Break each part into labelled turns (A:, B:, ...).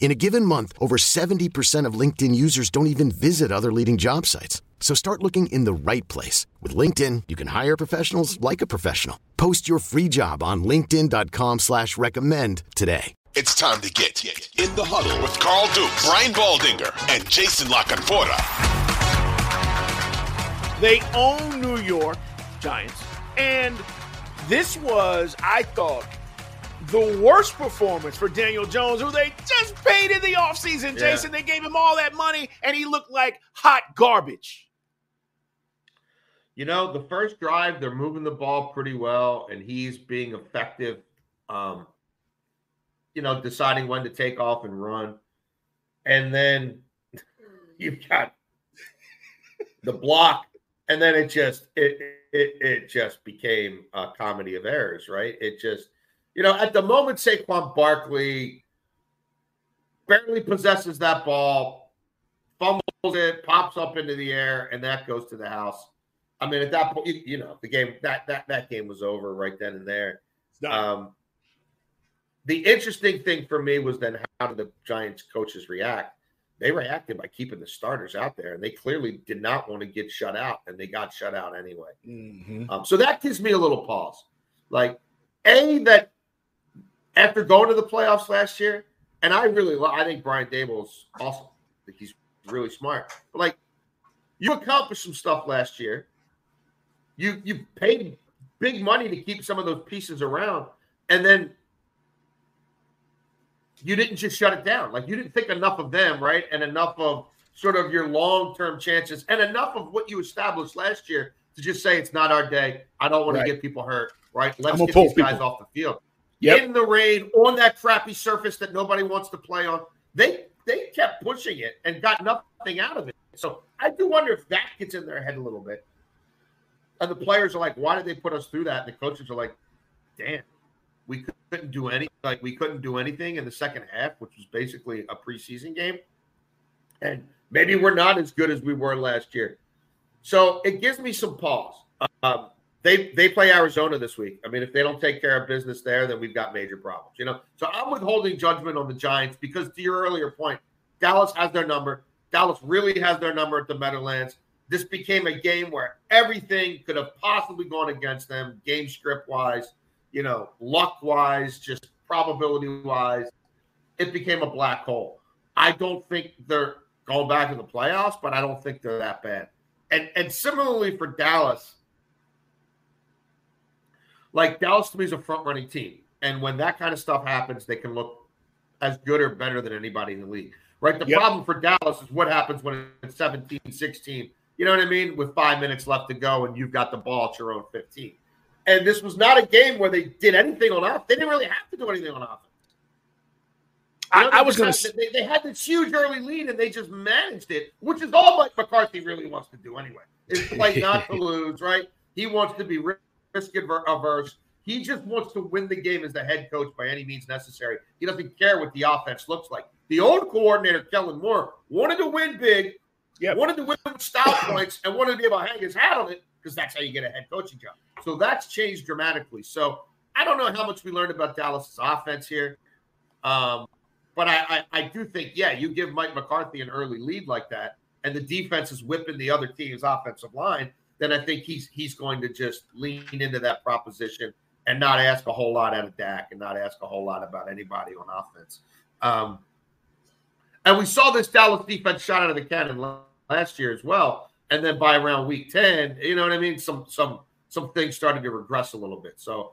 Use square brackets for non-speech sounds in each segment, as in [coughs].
A: In a given month, over 70% of LinkedIn users don't even visit other leading job sites. So start looking in the right place. With LinkedIn, you can hire professionals like a professional. Post your free job on linkedin.com slash recommend today.
B: It's time to get in the huddle with Carl Dukes, Brian Baldinger, and Jason La Canfora.
C: They own New York Giants, and this was, I thought, the worst performance for Daniel Jones, who they just paid in the offseason, yeah. Jason. They gave him all that money, and he looked like hot garbage.
D: You know, the first drive, they're moving the ball pretty well, and he's being effective. Um, you know, deciding when to take off and run. And then [laughs] you've got the block, and then it just it it it just became a comedy of errors, right? It just you know, at the moment, Saquon Barkley barely possesses that ball, fumbles it, pops up into the air, and that goes to the house. I mean, at that point, you, you know, the game that that that game was over right then and there. Um, the interesting thing for me was then how did the Giants coaches react? They reacted by keeping the starters out there, and they clearly did not want to get shut out, and they got shut out anyway. Mm-hmm. Um, so that gives me a little pause. Like, a that after going to the playoffs last year, and I really love, I think Brian Daboll is awesome. I think he's really smart. But like, you accomplished some stuff last year. You you paid big money to keep some of those pieces around, and then you didn't just shut it down. Like you didn't think enough of them, right? And enough of sort of your long term chances, and enough of what you established last year to just say it's not our day. I don't want right. to get people hurt, right? Let's get these guys off the field yep. in the rain on that crappy surface that nobody wants to play on. They they kept pushing it and got nothing out of it. So I do wonder if that gets in their head a little bit. And the players are like, why did they put us through that? And the coaches are like, damn, we couldn't do any like we couldn't do anything in the second half, which was basically a preseason game. And maybe we're not as good as we were last year. So it gives me some pause. Um, they they play Arizona this week. I mean, if they don't take care of business there, then we've got major problems. You know, so I'm withholding judgment on the Giants because, to your earlier point, Dallas has their number. Dallas really has their number at the Meadowlands. This became a game where everything could have possibly gone against them, game script wise, you know, luck wise, just probability wise. It became a black hole. I don't think they're going back to the playoffs, but I don't think they're that bad. And and similarly for Dallas like Dallas to me is a front running team. And when that kind of stuff happens, they can look as good or better than anybody in the league. Right. The yep. problem for Dallas is what happens when it's 17, 16. You know what I mean? With five minutes left to go and you've got the ball at your own 15. And this was not a game where they did anything on offense. They didn't really have to do anything on offense. You know, I, I, was going to. They, they, had this huge early lead and they just managed it, which is all Mike McCarthy really wants to do anyway. Is play not to [laughs] lose, right? He wants to be risk averse. He just wants to win the game as the head coach by any means necessary. He doesn't care what the offense looks like. The old coordinator, Kellen Moore, wanted to win big, yep. wanted to win with style [coughs] points, and wanted to be able to hang his hat on it because that's how you get a head coaching job. So that's changed dramatically. So I don't know how much we learned about Dallas's offense here. Um, but I, I, I do think, yeah, you give Mike McCarthy an early lead like that, and the defense is whipping the other team's offensive line then I think he's he's going to just lean into that proposition and not ask a whole lot out of Dak and not ask a whole lot about anybody on offense. Um, and we saw this Dallas defense shot out of the cannon last year as well. And then by around week 10, you know what I mean? Some some some things started to regress a little bit. So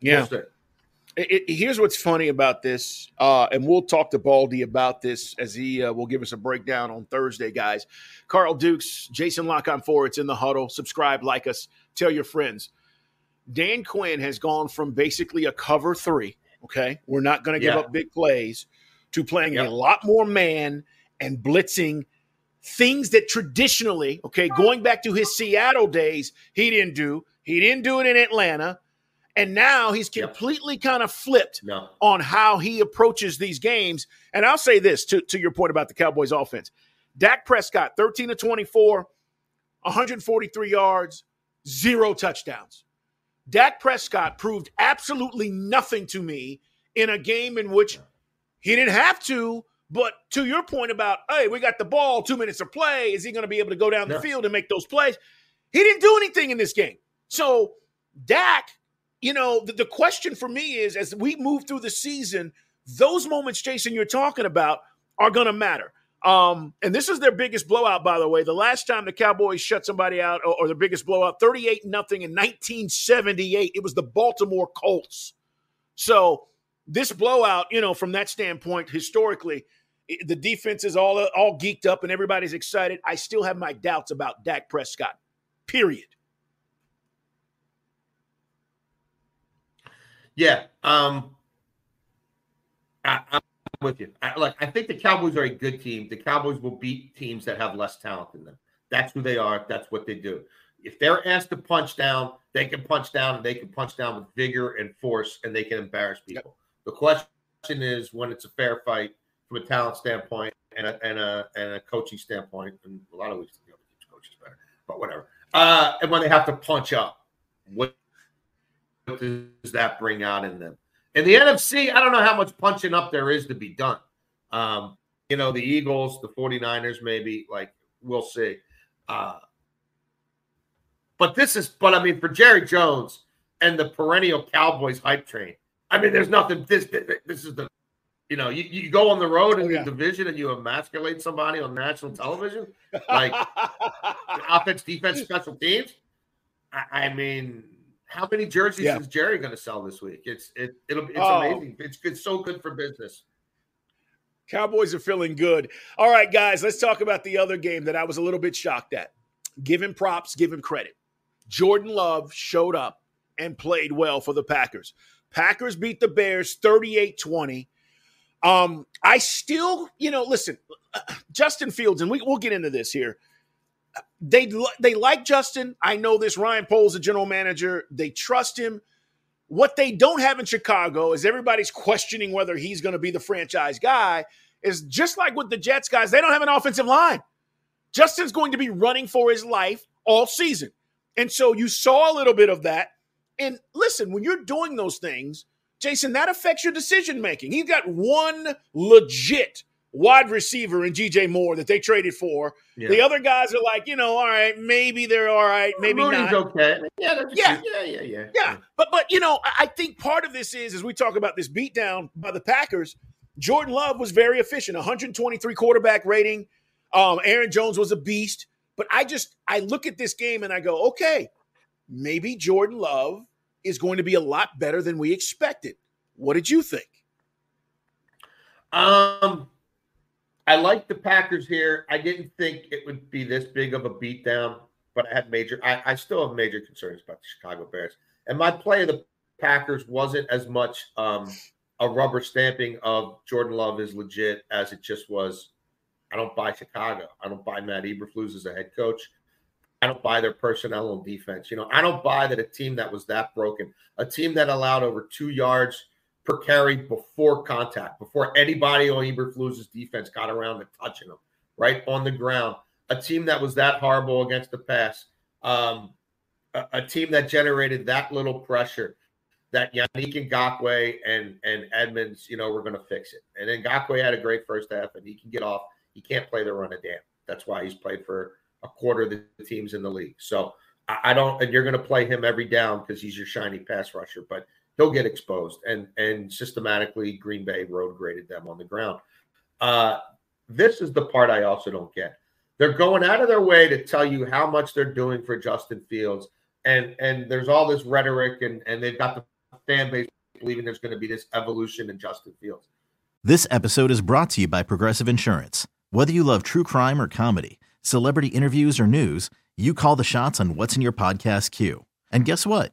C: Yeah. We'll it, it, here's what's funny about this, uh, and we'll talk to Baldy about this as he uh, will give us a breakdown on Thursday, guys. Carl Dukes, Jason La Canfora. It's in the huddle. Subscribe, like us, tell your friends. Dan Quinn has gone from basically a cover three. Okay, we're not going to give yeah. up big plays to playing a lot more man and blitzing things that traditionally, okay, going back to his Seattle days, he didn't do. He didn't do it in Atlanta. And now he's completely yep. kind of flipped no. on how he approaches these games. And I'll say this to, to your point about the Cowboys offense. Dak Prescott, 13 to 24, 143 yards, zero touchdowns. Dak Prescott proved absolutely nothing to me in a game in which he didn't have to. But to your point about, hey, we got the ball, two minutes of play. Is he going to be able to go down no. the field and make those plays? He didn't do anything in this game. So Dak you know, the, the question for me is as we move through the season, those moments, Jason, you're talking about are going to matter. Um, and this is their biggest blowout, by the way. The last time the Cowboys shut somebody out, or, or the biggest blowout, 38 nothing in 1978, it was the Baltimore Colts. So this blowout, you know, from that standpoint, historically, the defense is all all geeked up and everybody's excited. I still have my doubts about Dak Prescott. Period.
D: Yeah. Um, I, am with you. I, look, I think the Cowboys are a good team. The Cowboys will beat teams that have less talent than them. That's who they are. That's what they do. If they're asked to punch down, they can punch down and they can punch down with vigor and force and they can embarrass people. Yep. The question is when it's a fair fight from a talent standpoint and a, and a, and a coaching standpoint. And a lot of weeks, you know, coaches better, but whatever. Uh, and when they have to punch up, what does that bring out in them? In the NFC, I don't know how much punching up there is to be done. Um, you know, the Eagles, the 49ers, maybe, like, we'll see. Uh, but this is, but I mean, for Jerry Jones and the perennial Cowboys hype train, I mean, there's nothing. This, this is the, you know, you, you go on the road in oh, yeah. the division and you emasculate somebody on national [laughs] television, like offense, defense, special teams. I, I mean, how many jerseys yeah. is Jerry going to sell this week? It's it it'll it's oh. amazing. It's it's so good for business.
C: Cowboys are feeling good. All right, guys, let's talk about the other game that I was a little bit shocked at. Give him props, give him credit. Jordan Love showed up and played well for the Packers. Packers beat the Bears 38 20. Um, I still, you know, listen, Justin Fields, and we, we'll get into this here they they like Justin. I know this. Ryan Poles, the general manager. They trust him. What they don't have in Chicago is everybody's questioning whether he's going to be the franchise guy. Is just like with the Jets guys, they don't have an offensive line. Justin's going to be running for his life all season. And so you saw a little bit of that. And listen, when you're doing those things, Jason, that affects your decision making. He's got one legit wide receiver in DJ Moore that they traded for. Yeah. The other guys are like, you know, all right, maybe they're all right, maybe
D: Mooney's
C: not.
D: okay. Yeah, yeah. yeah, yeah, yeah,
C: yeah. But but you know, I think part of this is as we talk about this beatdown by the Packers, Jordan Love was very efficient, 123 quarterback rating. Um, Aaron Jones was a beast. But I just I look at this game and I go, okay, maybe Jordan Love is going to be a lot better than we expected. What did you think?
D: Um, I like the Packers here. I didn't think it would be this big of a beatdown, but I had major. I, I still have major concerns about the Chicago Bears. And my play of the Packers wasn't as much um, a rubber stamping of Jordan Love is legit as it just was. I don't buy Chicago. I don't buy Matt Eberflus as a head coach. I don't buy their personnel and defense. You know, I don't buy that a team that was that broken, a team that allowed over two yards per carry before contact, before anybody on Eberflus's defense got around to touching him, right on the ground. A team that was that horrible against the pass, um, a, a, team that generated that little pressure, that Yannick Ngakoue and and Edmunds, you know, we're going to fix it. And then Ngakoue had a great first half, and he can get off. He can't play the run of damn. That's why he's played for a quarter of the teams in the league. So I, I don't, and you're going to play him every down because he's your shiny pass rusher, but he'll get exposed. And and systematically, Green Bay road graded them on the ground. Uh, this is the part I also don't get. They're going out of their way to tell you how much they're doing for Justin Fields, and and there's all this rhetoric, and and they've got the fan base believing there's going to be this evolution in Justin Fields.
E: This episode is brought to you by Progressive Insurance. Whether you love true crime or comedy, celebrity interviews or news, you call the shots on what's in your podcast queue. And guess what?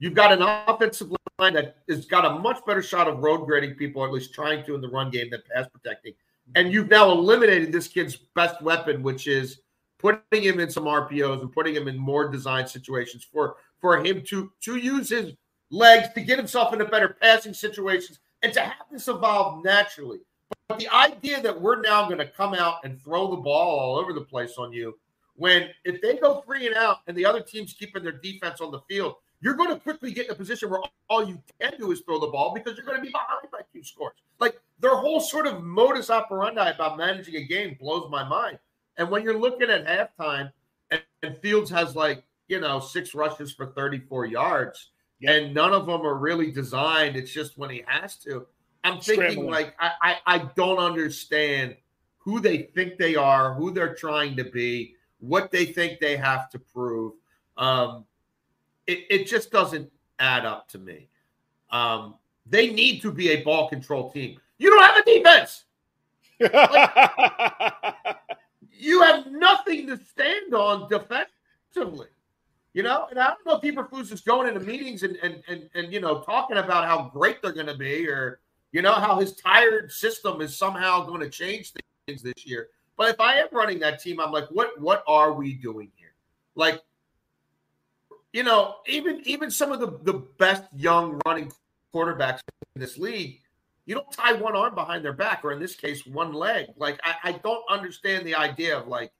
D: You've got an offensive line that has got a much better shot of road grading people, or at least trying to in the run game than pass protecting. And you've now eliminated this kid's best weapon, which is putting him in some RPOs and putting him in more design situations for for him to to use his legs to get himself into better passing situations and to have this evolve naturally. But the idea that we're now going to come out and throw the ball all over the place on you when if they go three and out and the other team's keeping their defense on the field, you're going to quickly get in a position where all you can do is throw the ball because you're going to be behind by two scores. Like their whole sort of modus operandi about managing a game blows my mind. And when you're looking at halftime and, and Fields has like, you know, six rushes for 34 yards, and none of them are really designed. It's just when he has to. I'm thinking
C: Scrambling.
D: like I, I I don't understand who they think they are, who they're trying to be, what they think they have to prove. Um, it, it just doesn't add up to me. Um, they need to be a ball control team. You don't have a defense. [laughs] You have nothing to stand on defensively. You know, and I don't know if Eberflus is going into meetings and and and, and you know talking about how great they're going to be, or you know how his tired system is somehow going to change things this year. But if I am running that team, I'm like, what what are we doing here? Like, you know, even even some of the the best young running quarterbacks in this league, you don't tie one arm behind their back, or in this case, one leg. Like, I, I don't understand the idea of like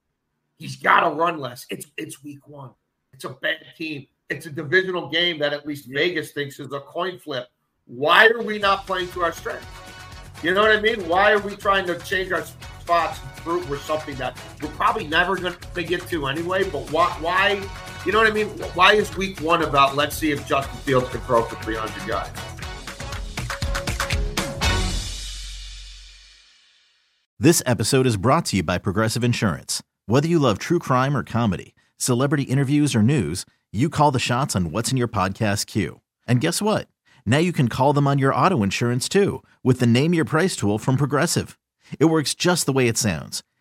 D: he's got to run less. It's it's week one. It's a bad team. It's a divisional game that at least Vegas thinks is a coin flip. Why are we not playing to our strengths? You know what I mean? Why are we trying to change our spots and prove we're something that we're probably never going to get to anyway? But why? Why? You know what I mean? Why is week one about let's see if Justin Fields can throw for 300 yards?
E: This episode is brought to you by Progressive Insurance. Whether you love true crime or comedy, celebrity interviews or news, you call the shots on what's in your podcast queue. And guess what? Now you can call them on your auto insurance too with the Name Your Price tool from Progressive. It works just the way it sounds.